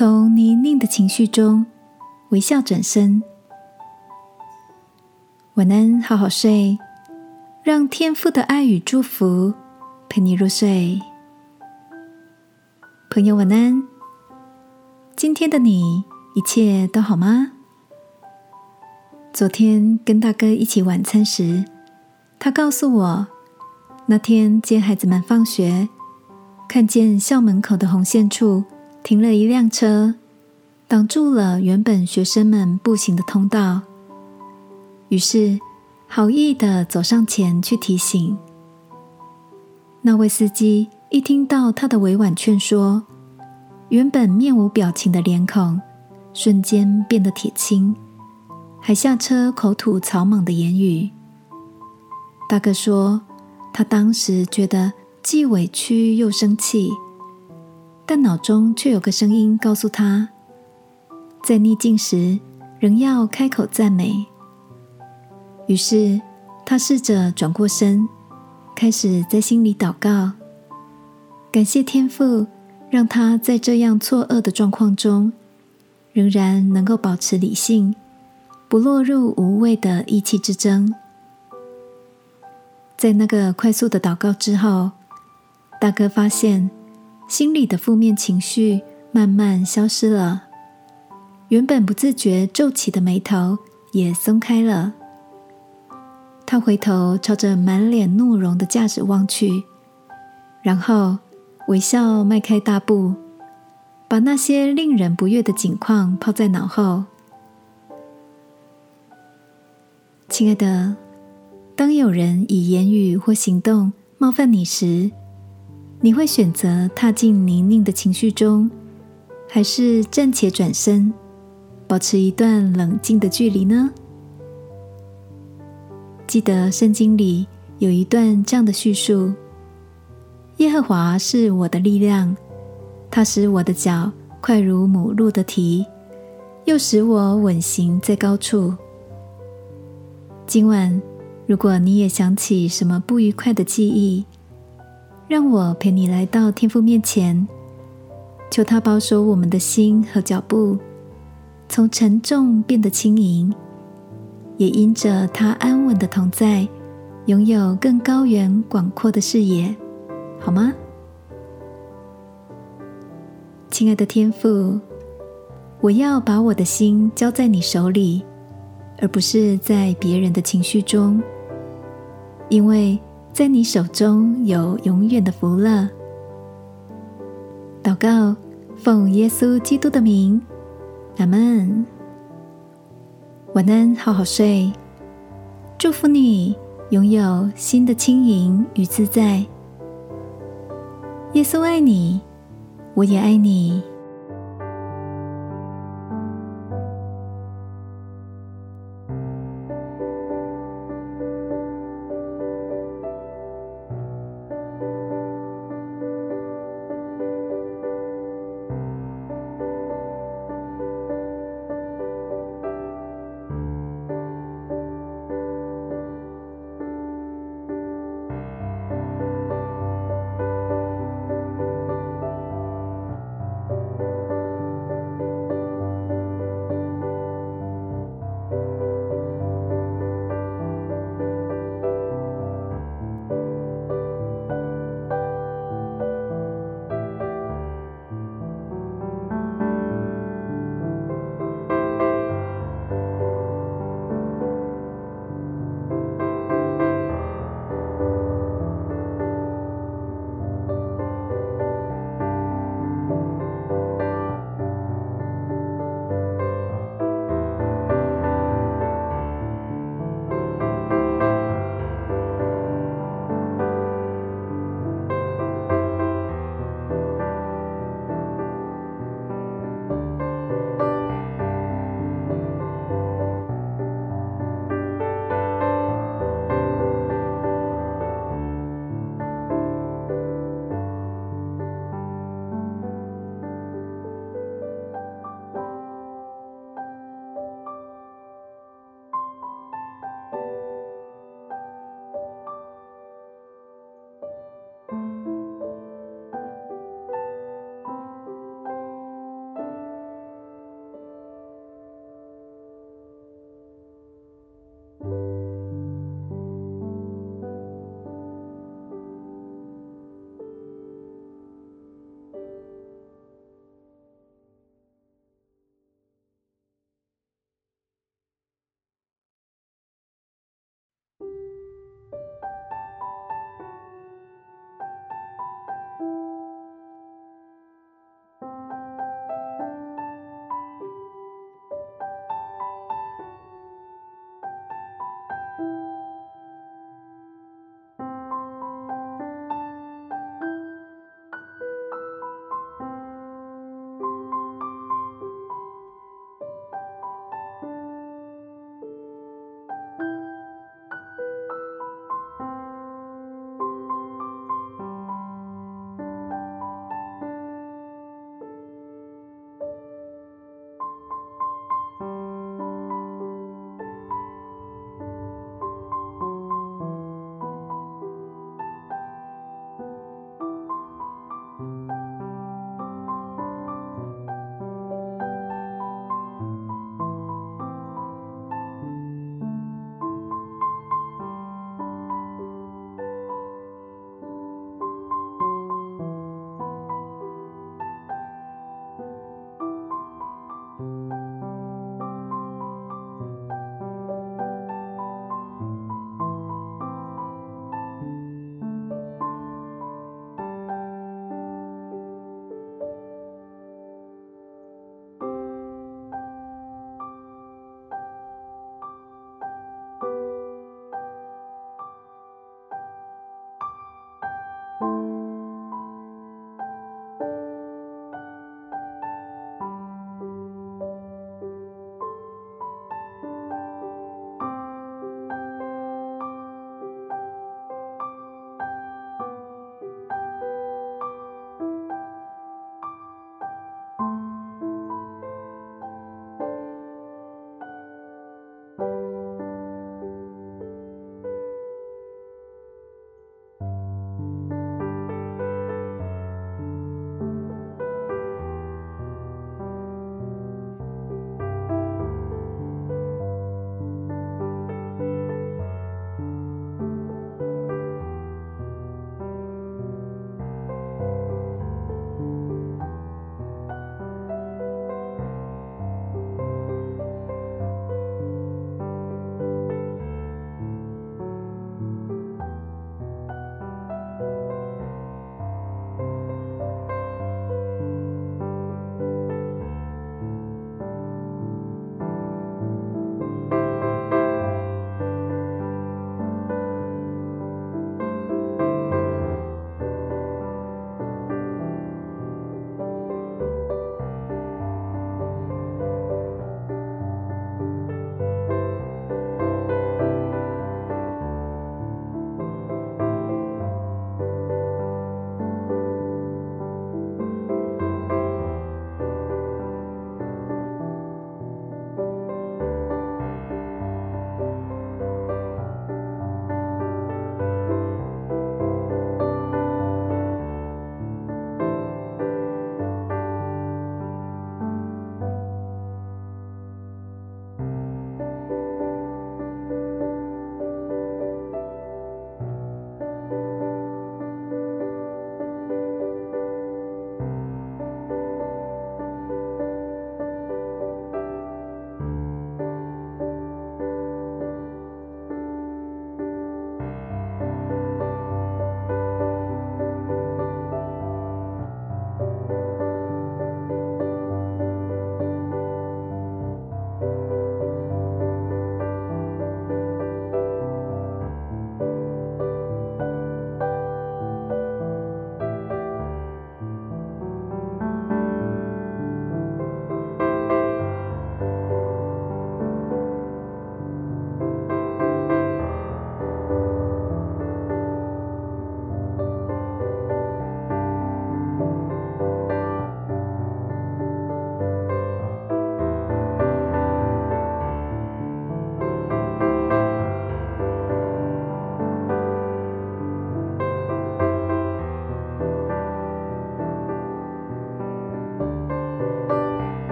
从泥泞的情绪中微笑转身。晚安，好好睡，让天父的爱与祝福陪你入睡。朋友，晚安。今天的你一切都好吗？昨天跟大哥一起晚餐时，他告诉我，那天接孩子们放学，看见校门口的红线处停了一辆车，挡住了原本学生们步行的通道。于是好意的走上前去提醒。那位司机一听到他的委婉劝说，原本面无表情的脸孔瞬间变得铁青。还下车口吐草莽的言语。大哥说，他当时觉得既委屈又生气，但脑中却有个声音告诉他，在逆境时仍要开口赞美。于是他试着转过身，开始在心里祷告，感谢天父，让他在这样错愕的状况中，仍然能够保持理性。不落入无谓的意气之争。在那个快速的祷告之后，大哥发现心里的负面情绪慢慢消失了，原本不自觉皱起的眉头也松开了。他回头朝着满脸怒容的驾驶望去，然后微笑迈开大步，把那些令人不悦的景况抛在脑后。亲爱的，当有人以言语或行动冒犯你时，你会选择踏进泥泞的情绪中，还是暂且转身，保持一段冷静的距离呢？记得圣经里有一段这样的叙述：耶和华是我的力量，他使我的脚快如母鹿的蹄，又使我稳行在高处。今晚，如果你也想起什么不愉快的记忆，让我陪你来到天父面前，求他保守我们的心和脚步，从沉重变得轻盈，也因着他安稳的同在，拥有更高远广阔的视野，好吗？亲爱的天父，我要把我的心交在你手里。而不是在别人的情绪中，因为在你手中有永远的福乐。祷告，奉耶稣基督的名，阿门。晚安，好好睡。祝福你拥有新的轻盈与自在。耶稣爱你，我也爱你。